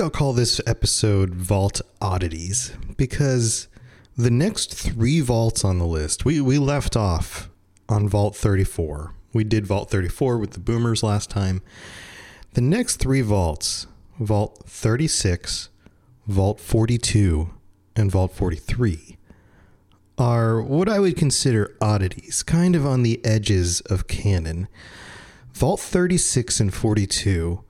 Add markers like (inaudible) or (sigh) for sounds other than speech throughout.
I'll call this episode Vault Oddities because the next three vaults on the list, we, we left off on Vault 34. We did Vault 34 with the boomers last time. The next three vaults, Vault 36, Vault 42, and Vault 43, are what I would consider oddities, kind of on the edges of canon. Vault 36 and 42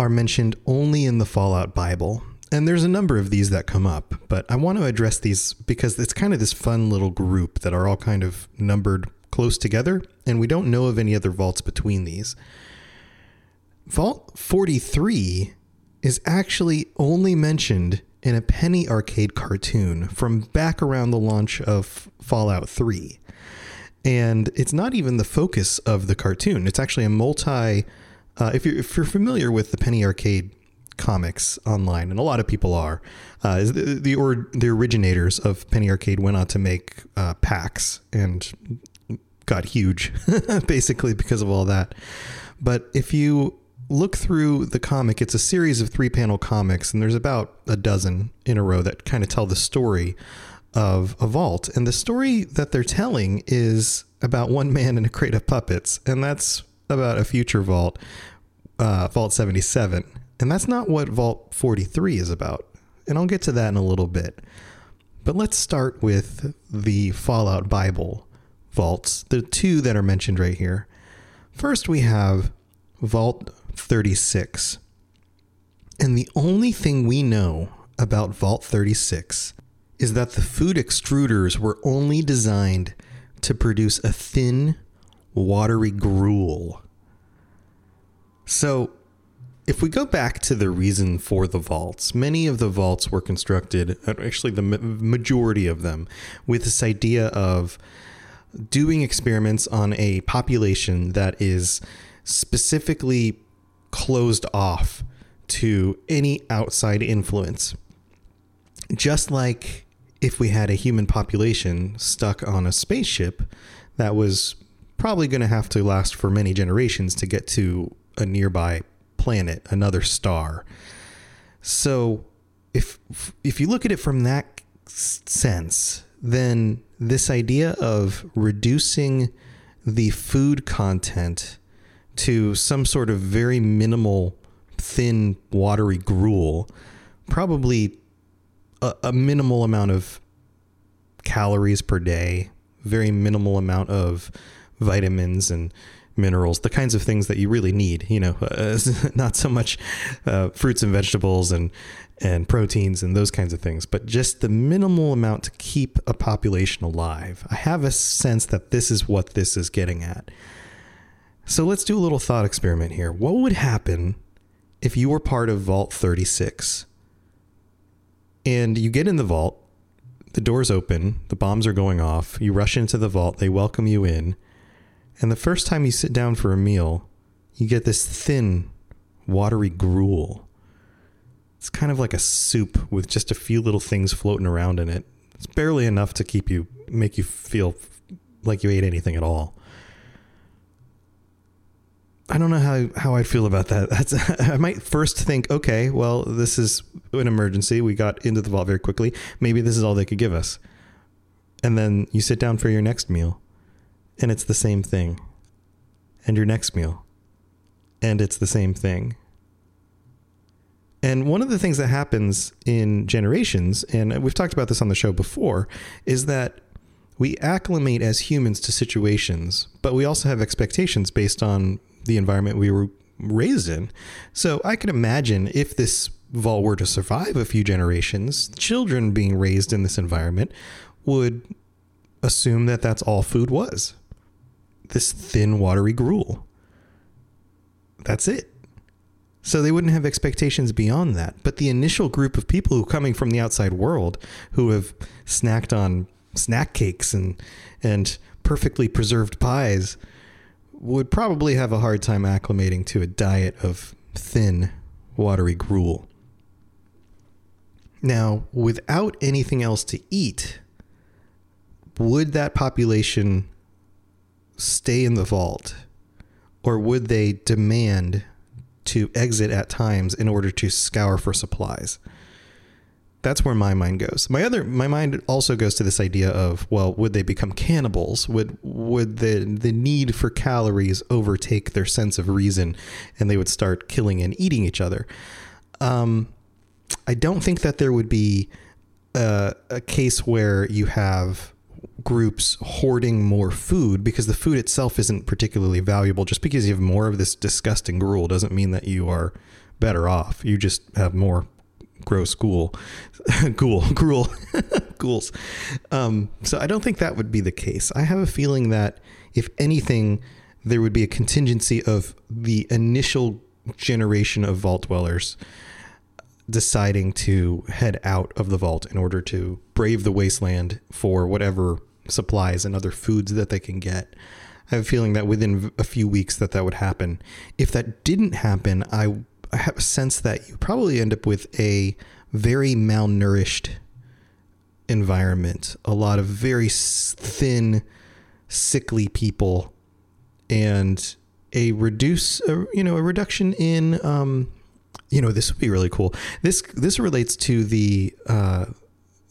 are mentioned only in the Fallout Bible. And there's a number of these that come up, but I want to address these because it's kind of this fun little group that are all kind of numbered close together, and we don't know of any other vaults between these. Vault 43 is actually only mentioned in a Penny Arcade cartoon from back around the launch of Fallout 3. And it's not even the focus of the cartoon. It's actually a multi uh, if you're if you're familiar with the Penny Arcade comics online, and a lot of people are, uh, the the, or, the originators of Penny Arcade went on to make uh, PAX and got huge, (laughs) basically because of all that. But if you look through the comic, it's a series of three panel comics, and there's about a dozen in a row that kind of tell the story of a vault. And the story that they're telling is about one man in a crate of puppets, and that's about a future vault, uh, Vault 77. And that's not what Vault 43 is about. And I'll get to that in a little bit. But let's start with the Fallout Bible vaults, the two that are mentioned right here. First, we have Vault 36. And the only thing we know about Vault 36 is that the food extruders were only designed to produce a thin, watery gruel. So, if we go back to the reason for the vaults, many of the vaults were constructed, uh, actually, the majority of them, with this idea of doing experiments on a population that is specifically closed off to any outside influence. Just like if we had a human population stuck on a spaceship that was probably going to have to last for many generations to get to a nearby planet, another star. So if if you look at it from that sense, then this idea of reducing the food content to some sort of very minimal thin watery gruel probably a, a minimal amount of calories per day very minimal amount of vitamins and minerals, the kinds of things that you really need. You know, (laughs) uh, not so much uh, fruits and vegetables and and proteins and those kinds of things, but just the minimal amount to keep a population alive. I have a sense that this is what this is getting at. So let's do a little thought experiment here. What would happen if you were part of Vault 36 and you get in the vault, the doors open, the bombs are going off, you rush into the vault, they welcome you in, and the first time you sit down for a meal, you get this thin, watery gruel it's kind of like a soup with just a few little things floating around in it. It's barely enough to keep you make you feel like you ate anything at all. I don't know how how I'd feel about that. (laughs) That's I might first think, okay, well, this is an emergency. We got into the vault very quickly. Maybe this is all they could give us. And then you sit down for your next meal, and it's the same thing. And your next meal, and it's the same thing. And one of the things that happens in generations, and we've talked about this on the show before, is that we acclimate as humans to situations, but we also have expectations based on the environment we were raised in. So I can imagine if this vault were to survive a few generations, children being raised in this environment would assume that that's all food was this thin, watery gruel. That's it. So they wouldn't have expectations beyond that. But the initial group of people who coming from the outside world who have snacked on snack cakes and and perfectly preserved pies would probably have a hard time acclimating to a diet of thin, watery gruel. Now, without anything else to eat, would that population stay in the vault? Or would they demand to exit at times in order to scour for supplies. That's where my mind goes. My other my mind also goes to this idea of well, would they become cannibals? Would would the the need for calories overtake their sense of reason and they would start killing and eating each other? Um, I don't think that there would be a, a case where you have groups hoarding more food because the food itself isn't particularly valuable. Just because you have more of this disgusting gruel doesn't mean that you are better off. You just have more gross ghoul, (laughs) ghoul, gruel, (laughs) ghouls. Um, so I don't think that would be the case. I have a feeling that if anything, there would be a contingency of the initial generation of vault dwellers deciding to head out of the vault in order to brave the wasteland for whatever supplies and other foods that they can get. I have a feeling that within a few weeks that that would happen. If that didn't happen, I, I have a sense that you probably end up with a very malnourished environment, a lot of very thin, sickly people, and a reduce, uh, you know, a reduction in, um, you know, this would be really cool. This this relates to the uh, (laughs)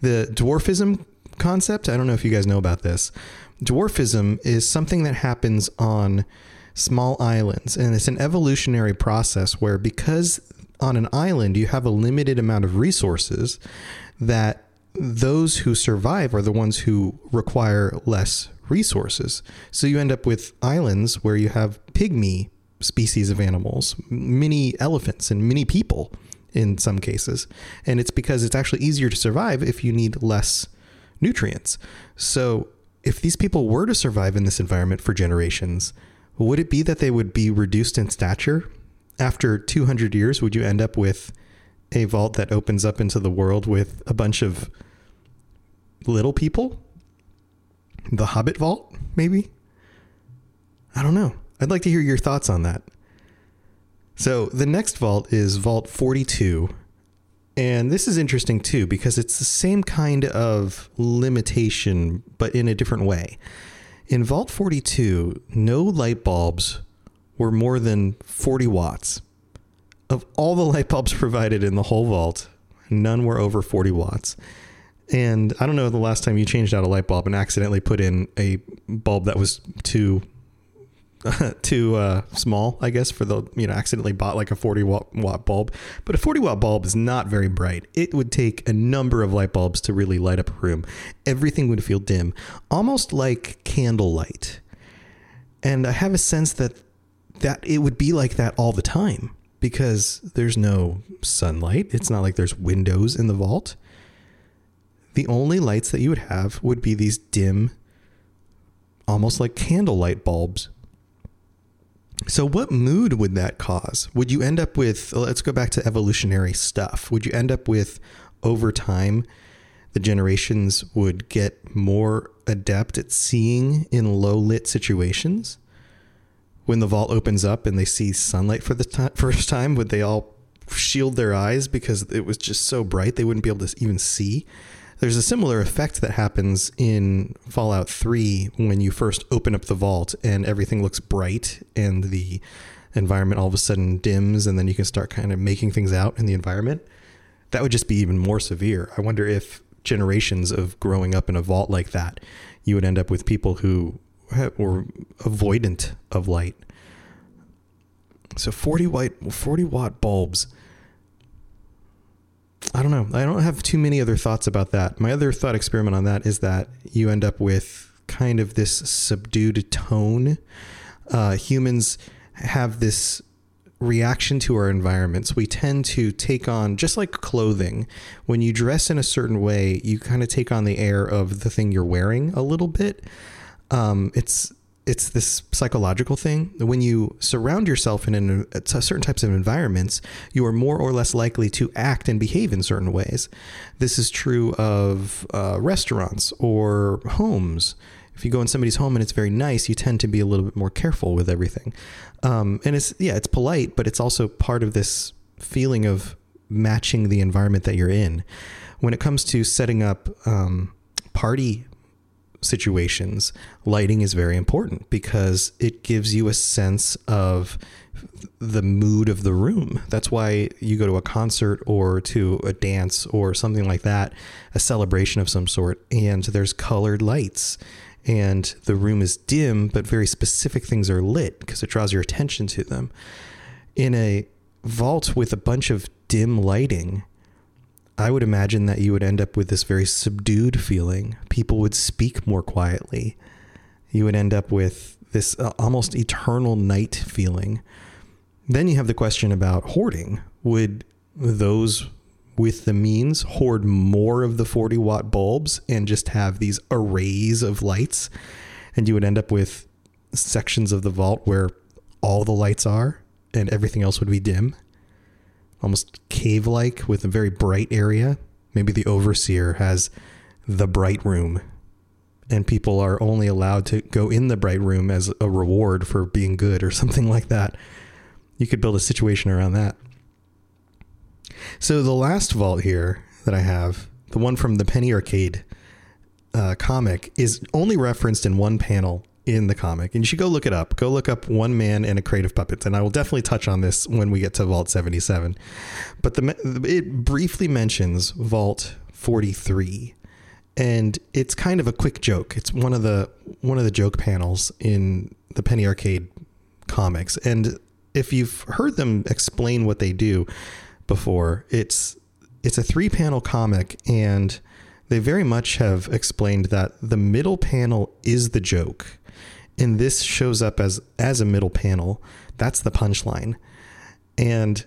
the dwarfism concept. I don't know if you guys know about this. Dwarfism is something that happens on small islands, and it's an evolutionary process where because on an island you have a limited amount of resources, that those who survive are the ones who require less resources. So you end up with islands where you have pygmy species of animals, mini elephants, and mini people in some cases. And it's because it's actually easier to survive if you need less nutrients. So, if these people were to survive in this environment for generations, would it be that they would be reduced in stature? After 200 years, would you end up with a vault that opens up into the world with a bunch of little people? The Hobbit Vault, maybe? I don't know. I'd like to hear your thoughts on that. So, the next vault is Vault 42, and this is interesting too because it's the same kind of limitation, but in a different way. In Vault 42, no light bulbs were more than 40 watts. Of all the light bulbs (laughs) provided in the whole vault, none were over 40 watts. And I don't know the last time you changed out a light bulb and accidentally put in a bulb that was too (laughs) too uh, small, I guess, for the, you know, accidentally bought like a 40 watt, watt bulb. But a 40 watt bulb is not very bright. It would take a number of light bulbs to really light up a room. Everything would feel dim, almost like candlelight. And I have a sense that that it would be like that all the time because there's no sunlight. It's not like there's windows in the vault. The only lights that you would have would be these dim, almost like candlelight bulbs. So, what mood would that cause? Would you end up with, let's go back to evolutionary stuff. Would you end up with, over time, the generations would get more adept at seeing in low lit situations? When the vault opens up and they see sunlight for the t- (laughs) first time, would they all shield their eyes because it was just so bright they wouldn't be able to even see? There's a similar effect that happens in Fallout 3 when you first open up the vault and everything looks bright and the environment all of a sudden dims and then you can start kind of making things out in the environment. That would just be even more severe. I wonder if generations of growing up in a vault like that, you would end up with people who were avoidant of light. So 40 watt 40 watt bulbs I don't know. I don't have too many other thoughts about that. My other thought experiment on that is that you end up with kind of this subdued tone. Uh, humans have this reaction to our environments. We tend to take on, just like clothing, when you dress in a certain way, you kind of take on the air of the thing you're wearing a little bit. Um, it's it's this psychological thing. When you surround yourself in an, certain types of environments, you are more or less likely to act and behave in certain ways. This is true of uh, restaurants or homes. If you go in somebody's home and it's very nice, you tend to be a little bit more careful with everything. Um, and it's yeah, it's polite, but it's also part of this feeling of matching the environment that you're in. When it comes to setting up um, party situations, lighting is very important because it gives you a sense of the mood of the room. That's why you go to a concert or to a dance or something like that, a celebration of some sort, and there's colored lights and the room is dim, but very specific things are lit because it draws your attention to them. In a vault with a bunch of dim lighting, I would imagine that you would end up with this very subdued feeling. People would speak more quietly. You would end up with this uh, almost eternal night feeling. Then you have the question about hoarding. Would those with the means hoard more of the 40 watt bulbs and just have these arrays of lights? And you would end up with sections of the vault where all the lights are and everything else would be dim almost cave like with a very bright area. Maybe the overseer has the bright room, and people are only allowed to go in the bright room as a reward for being good or (laughs) something like that. You could build a situation around that. So the last vault here that I have, the one from the Penny Arcade uh, comic, is only referenced in one panel in the comic, and you should go look it up. Go look up One Man and a Crate of Puppets, and I will definitely touch on this when we get to Vault 77. But the it briefly mentions Vault 43, and it's kind of a quick joke. It's one of the one of the joke panels in the Penny Arcade comics, and if you've heard them explain what they do before, it's it's a three panel comic and they very much have explained that the middle panel is the joke and this shows up as as a middle panel. That's the punchline. And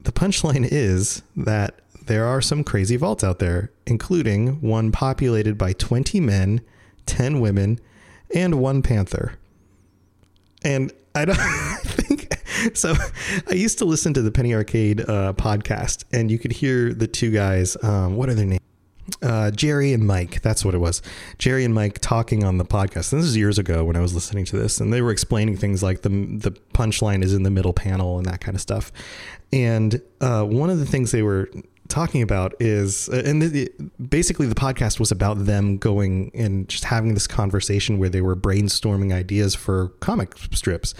the punchline (laughs) is that there are some crazy vaults out there, including one populated by 20 men, 10 women, and one panther. And I don't (laughs) think so. I used to listen to the Penny Arcade uh, podcast, and you could hear the two guys. Um, what are their names? Uh, Jerry and Mike. That's what it was. Jerry and Mike talking on the podcast. And this is years ago when I was listening to this, and they were explaining things like the the punchline is in the middle panel and that kind of stuff. And uh, one of the things they were talking about is, uh, and the, basically the podcast was about them going and just having this conversation where they were brainstorming ideas for comic strips,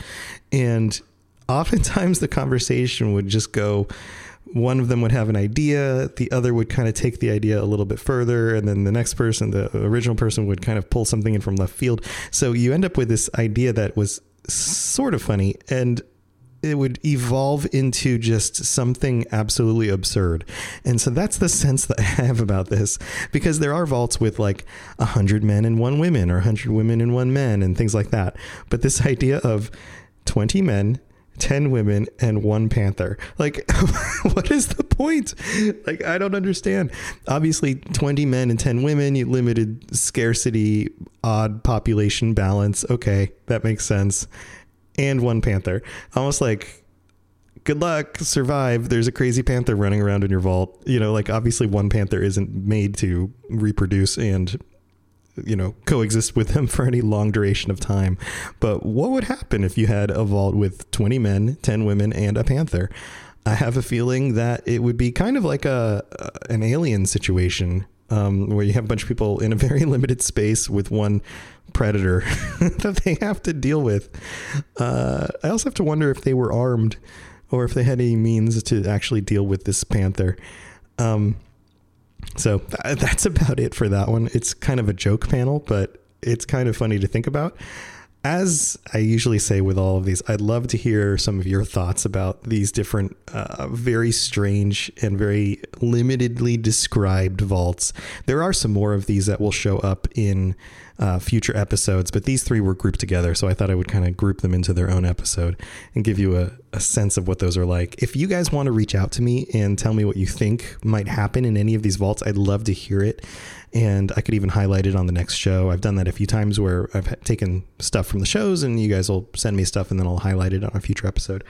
and oftentimes the conversation would just go one of them would have an idea, the other would kind of take the idea a little bit further, and then the next person, the original person, would kind of pull something in from left field. So you end up with this idea that was sort of funny. And it would evolve into just something absolutely absurd. And so that's the sense that I have about this because there are vaults with like a hundred men and one women or a hundred women and one man and things like that. But this idea of 20 men 10 women and one panther. Like, (laughs) what is the point? Like, I don't understand. Obviously, 20 men and 10 women, you limited scarcity, odd population balance. Okay, that makes sense. And one panther. Almost like, good luck, survive. There's a crazy panther running around in your vault. You know, like, obviously, one panther isn't made to reproduce and you know coexist with them (laughs) for any long duration of time. But what would happen if you had a vault with 20 men 10 women and a panther? I have a feeling that it would be kind of like a an alien situation um, where you have a bunch of people in a very (laughs) limited space with one predator (laughs) that they have to deal with. Uh, i also have to wonder if they were armed or if they had any means to actually deal with this panther. Um, so that's about it for that one. It's kind of a joke panel, but it's kind of funny to think about. As I usually say with all of these, I'd love to hear some of your thoughts about these different, uh, very strange and very limitedly described vaults. There are some more of these that will show up in uh, future episodes, but these three were grouped together. So I thought I would kind of group them into their own episode and give you a, a sense of what those are like. If you guys want to reach out to me and tell me what you think might happen in any of these vaults, I'd love to hear it. And I could even highlight it on the next show. I've done that a few times where I've taken stuff from the shows and you guys will send me stuff and then I'll highlight it on a future episode.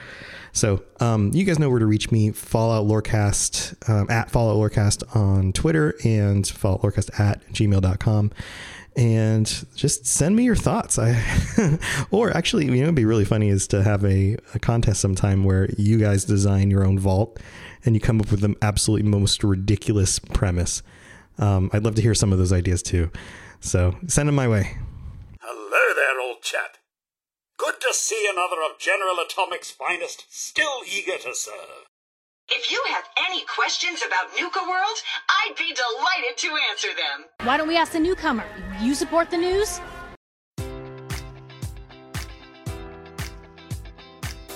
So um, you guys know where to reach me. Fallout Lorecast um, at Fallout Lorecast on Twitter and Fallout Lorecast at gmail.com and just send me your thoughts. I, (laughs) or actually, you know, it'd be really funny is to have a, a contest sometime where you guys design your own vault and you come up with the absolutely most ridiculous premise. Um, I'd love to hear some of those ideas too. So send them my way. Hello there, old chap. Good to see another of General Atomic's finest still eager to serve. If you have any questions about Nuka World, I'd be delighted to answer them. Why don't we ask the newcomer? You support the news?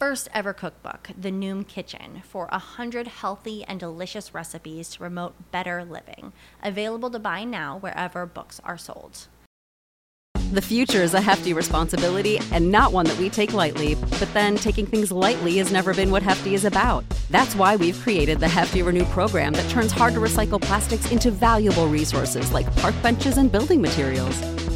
first ever cookbook, The Noom Kitchen, for a hundred healthy and delicious recipes to promote better living. Available to buy now wherever books are sold. The future is a hefty responsibility and not one that we take lightly. But then taking things lightly has never been what Hefty is about. That's why we've created the Hefty Renew program that turns hard to recycle plastics into valuable resources like park benches and building materials.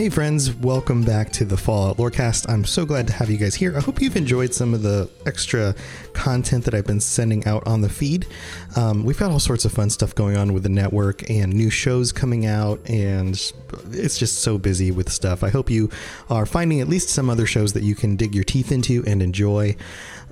Hey friends, welcome back to the Fallout Lorecast. I'm so glad to have you guys here. I hope you've enjoyed some of the extra content that I've been sending out on the feed. Um, we've got all sorts of fun stuff going on with the network and new shows coming out, and it's just so busy with stuff. I hope you are finding at least some other shows that you can dig your teeth into and enjoy.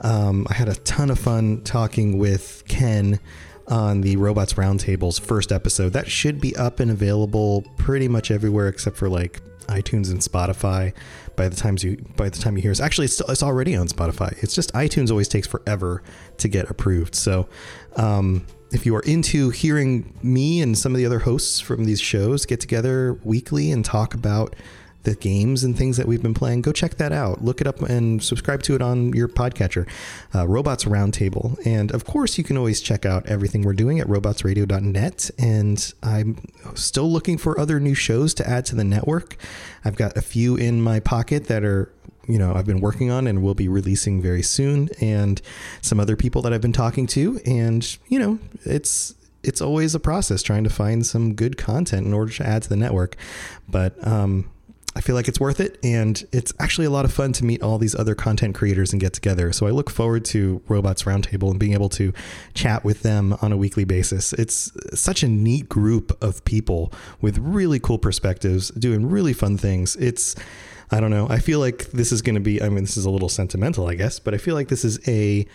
Um, I had a ton of fun talking with Ken on the Robots Roundtable's first episode. That should be up and available pretty much everywhere except for like iTunes and Spotify. By the times you by the time you hear this, actually, it's, it's already on Spotify. It's just iTunes always takes forever to get approved. So. Um, if you are into hearing me and some of the other hosts from these shows get together weekly and talk about the games and things that we've been playing, go check that out. Look it up and subscribe to it on your podcatcher, uh, Robots Roundtable. And of course, you can always check out everything we're doing at robotsradio.net. And I'm still looking for other new shows to add to the network. I've got a few in my pocket that are you know I've been working on and will be releasing very soon and some other people that I've been talking to and you know it's it's always a process trying to find some good content in order to add to the network but um I feel like it's worth it. And it's actually a lot of fun to meet all these other content creators and get together. So I look forward to Robots Roundtable and being able to chat with them on a weekly basis. It's such a neat group of people with really cool perspectives, doing really fun things. It's, I don't know. I feel like this is going to be, I mean, this is a little sentimental, I guess, but I feel like this is a,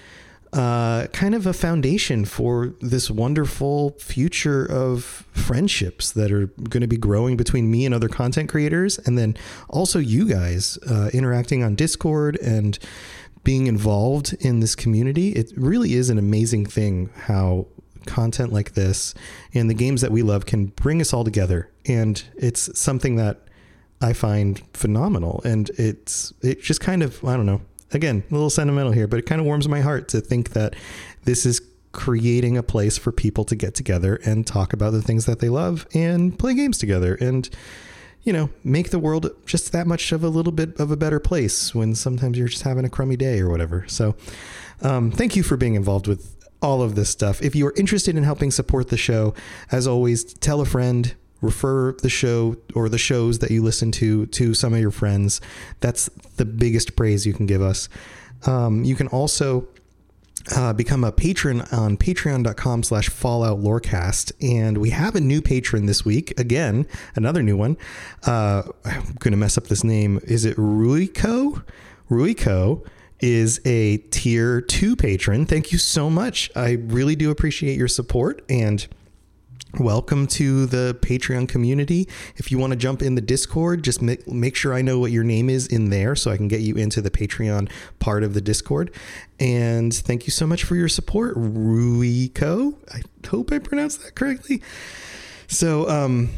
uh, kind of a foundation for this wonderful future of friendships that are going to be growing between me and other content creators, and then also you guys uh, interacting on Discord and being involved in this community. It really is an amazing thing how content like this and the games that we love can bring us all together, and it's something that I find phenomenal, and it's it just kind of I don't know again, a little sentimental here, but it kind of warms my heart to think that this is creating a place for people to get together and talk about the things that they love and play games together and you know make the world just that much of a little bit of a better place when sometimes you're just having a crummy day or whatever. So um, thank you for being involved with all of this stuff. If you are interested in helping support the show as always tell a friend refer the show or the shows that you listen to to some of your friends. That's the biggest praise you can give us. Um, you can also uh, become a patron on patreon.com slash fallout lorecast. And we have a new patron this week. Again another new one. Uh, i'm gonna mess up this name. Is it ruiko? Ruiko is a tier 2 patron. Thank you so much. I really do appreciate your support and welcome to the patreon community. If you want to jump in the discord just make, make sure i know what your name is in there so i can get you into the patreon part of the discord. And thank you so much for your support ruiko. I hope i pronounced that correctly. So um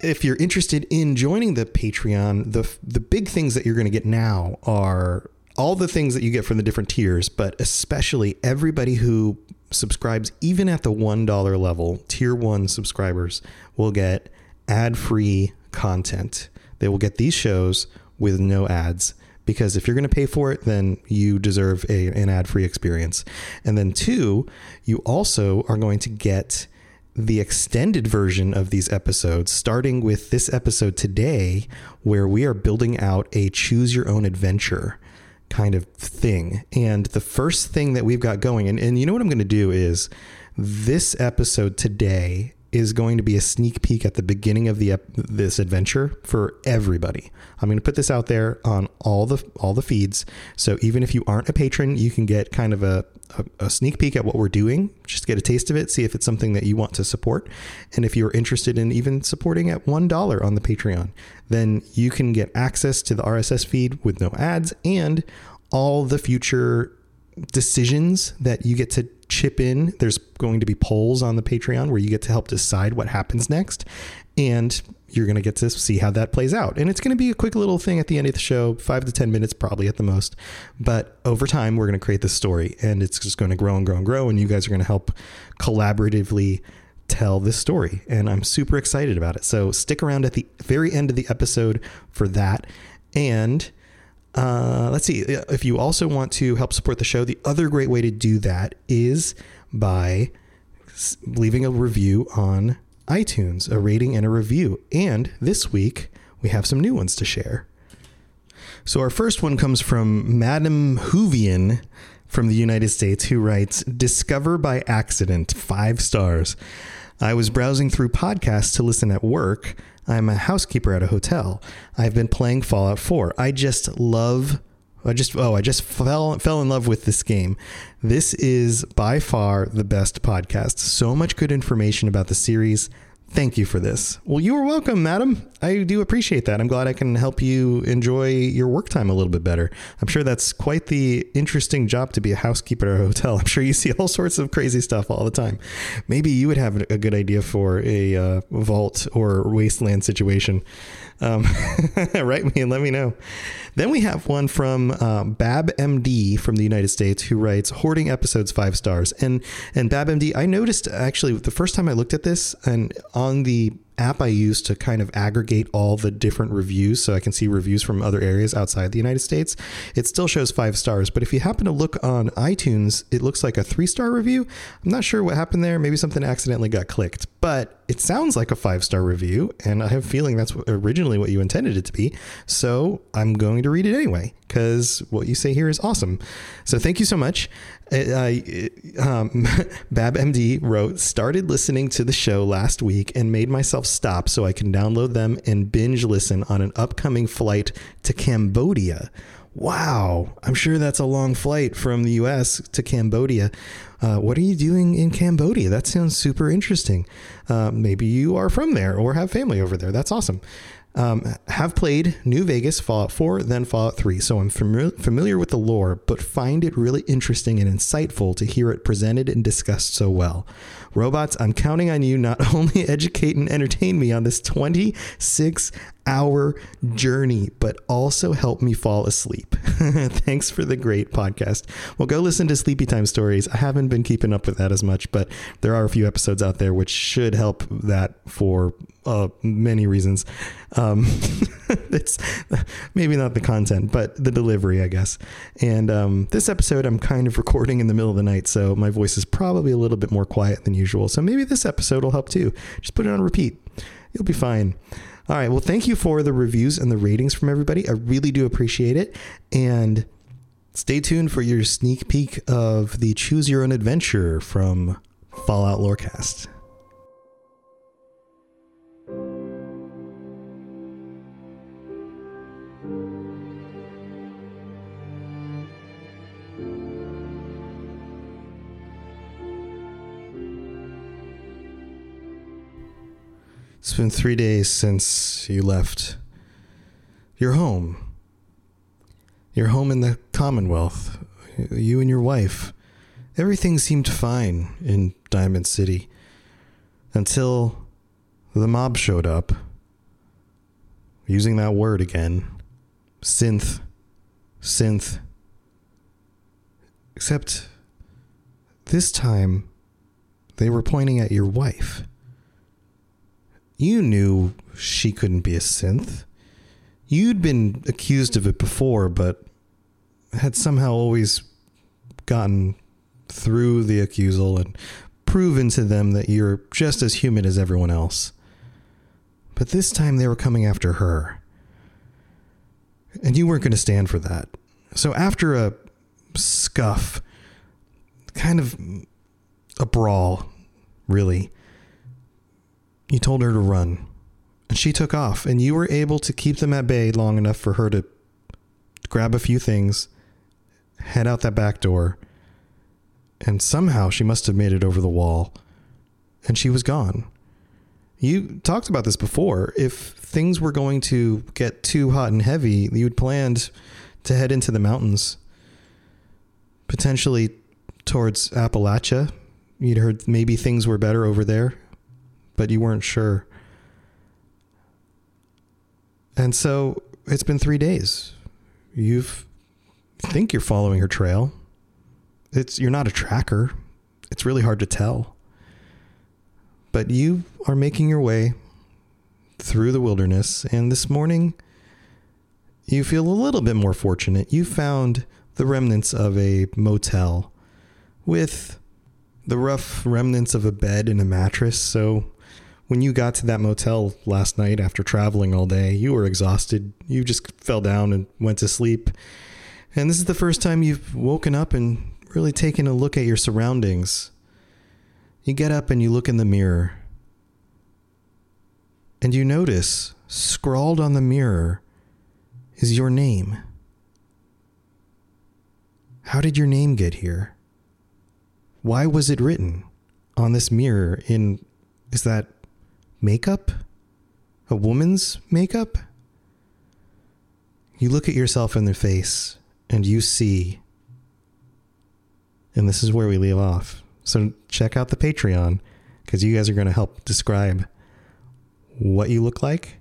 if you're interested in joining the patreon the the big things that you're going to get now are all the things that you get from the different tiers, but especially everybody who subscribes, even at the $1 level, tier one subscribers will get ad free content. They will get these shows with no ads because if you're going to pay for it, then you deserve a, an ad free experience. And then, two, you also are going to get the extended version of these episodes, starting with this episode today, where we are building out a choose your own adventure kind of thing. And the first thing that we've got going, and, and you know what I'm going to do is this episode today is going to be a sneak peek at the beginning of the this adventure for everybody. I'm going to put this out there on all the all the feeds, so even if you aren't a patron, you can get kind of a, a, a sneak peek at what we're doing, just get a taste of it, see if it's something that you want to support, and if you're interested in even supporting at one dollar on the Patreon, then you can get access to the RSS feed with no ads and all the future decisions that you get to chip in. There's going to be polls on the Patreon where you get to help decide what happens next. And you're going to get to see how that plays out. And it's going to be a quick little thing at the end of the show, five to 10 minutes probably at the most. But over time, we're going to create this story and it's just going to grow and grow and grow. And you guys are going to help collaboratively tell this story. And I'm super excited about it. So stick around at the very end of the episode for that. And uh, let's see. If you also want to help support the show, the other great way to do that is by leaving a review on iTunes, a rating and a review. And this week, we have some new ones to share. So our first one comes from Madam Hoovian from the United States, who writes Discover by accident, five stars. I was browsing through podcasts to listen at work. I'm a housekeeper at a hotel. I've been playing Fallout 4. I just love I just oh, I just fell fell in love with this game. This is by far the best podcast. So much good information about the series. Thank you for this. Well, you are welcome, madam. I do appreciate that. I'm glad I can help you enjoy your work time a little bit better. I'm sure that's quite the interesting job to be a housekeeper at a hotel. (laughs) I'm sure you see all sorts of crazy stuff all the time. Maybe you would have a good idea for a uh, vault or wasteland situation. Um, (laughs) write me and let me know. Then we have one from um, Bab MD from the United States who writes hoarding episodes five stars. And and Bab MD, I noticed actually the first time I looked at this and on the app I use to kind of aggregate all the different reviews so I can see reviews from other areas outside the United States, it still shows five stars. But if you happen to look on iTunes, it looks like a three star review. I'm not sure what happened there. Maybe something accidentally got clicked, but it sounds like a five star review. And I have a feeling that's originally what you intended it to be. So I'm going to read it anyway because what you say here is awesome. So thank you so much. Uh, um, (laughs) Bab MD wrote, started listening to the show last week and made myself stop so I can download them and binge listen on an upcoming flight to Cambodia. Wow, I'm sure that's a long flight from the US to Cambodia. Uh, what are you doing in Cambodia? That sounds super interesting. Uh, maybe you are from there or have family over there. That's awesome. Um, have played New Vegas, Fallout 4, then Fallout 3, so I'm fami- familiar with the lore, but find it really interesting and insightful to hear it presented and discussed so well. Robots, I'm counting on you not (laughs) only educate and entertain me on this 26 hour journey, but also help me fall asleep. (laughs) Thanks for the great podcast. Well, go listen to Sleepy Time Stories. I haven't been keeping up with that as much, but there are a few episodes out there which should help that for uh, many reasons. Um, (laughs) it's maybe not the content, but the delivery, I guess. And um, this episode, I'm kind of recording in the middle of the night, so my voice is probably a little bit more quiet than usual. So maybe this episode will help too. Just put it on repeat. You'll be fine. All right. Well, thank you for the reviews and the ratings from everybody. I really do appreciate it. And stay tuned for your sneak peek of the Choose Your Own Adventure from Fallout Lorecast. It's been three days since you left your home. Your home in the Commonwealth. You and your wife. Everything seemed fine in Diamond City until the mob showed up. Using that word again. Synth. Synth. Except this time they were pointing at your wife you knew she couldn't be a synth. You'd been accused of it before, but had somehow always gotten through the accusal and proven to them that you're just as human as everyone else. But this time they were coming after her. And you weren't going to stand for that. So after a scuff, kind of a brawl, really, you told her to run. And she took off, and you were able to keep them at bay long enough for her to grab a few things, head out that back door, and somehow she must have made it over the wall, and she was gone. You talked about this before. If things were going to get too hot and heavy, you'd planned to head into the mountains, potentially towards Appalachia. You'd heard maybe things were better over there but you weren't sure. And so it's been three days. You've think you're following her trail. It's you're not a tracker. It's really hard to tell. But you are making your way through the wilderness, and this morning you feel a little bit more fortunate. You found the remnants of a motel with the rough remnants of a bed and a mattress. So when you got to that motel last night after traveling all day, you were exhausted. You just fell down and went to sleep. And this is the first time you've woken up and really taken a look at your surroundings. You get up and you look in the mirror. And you notice, scrawled on the mirror, is your name. How did your name get here? Why was it written on this mirror in is that makeup? A woman's makeup? You look at yourself in the face and you see and this is where we leave off. So check out the Patreon because you guys are going to help describe what you look like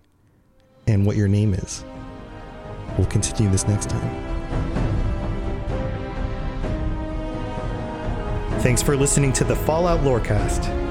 and what your name is. We'll continue this next time. Thanks for listening to the Fallout Lorecast.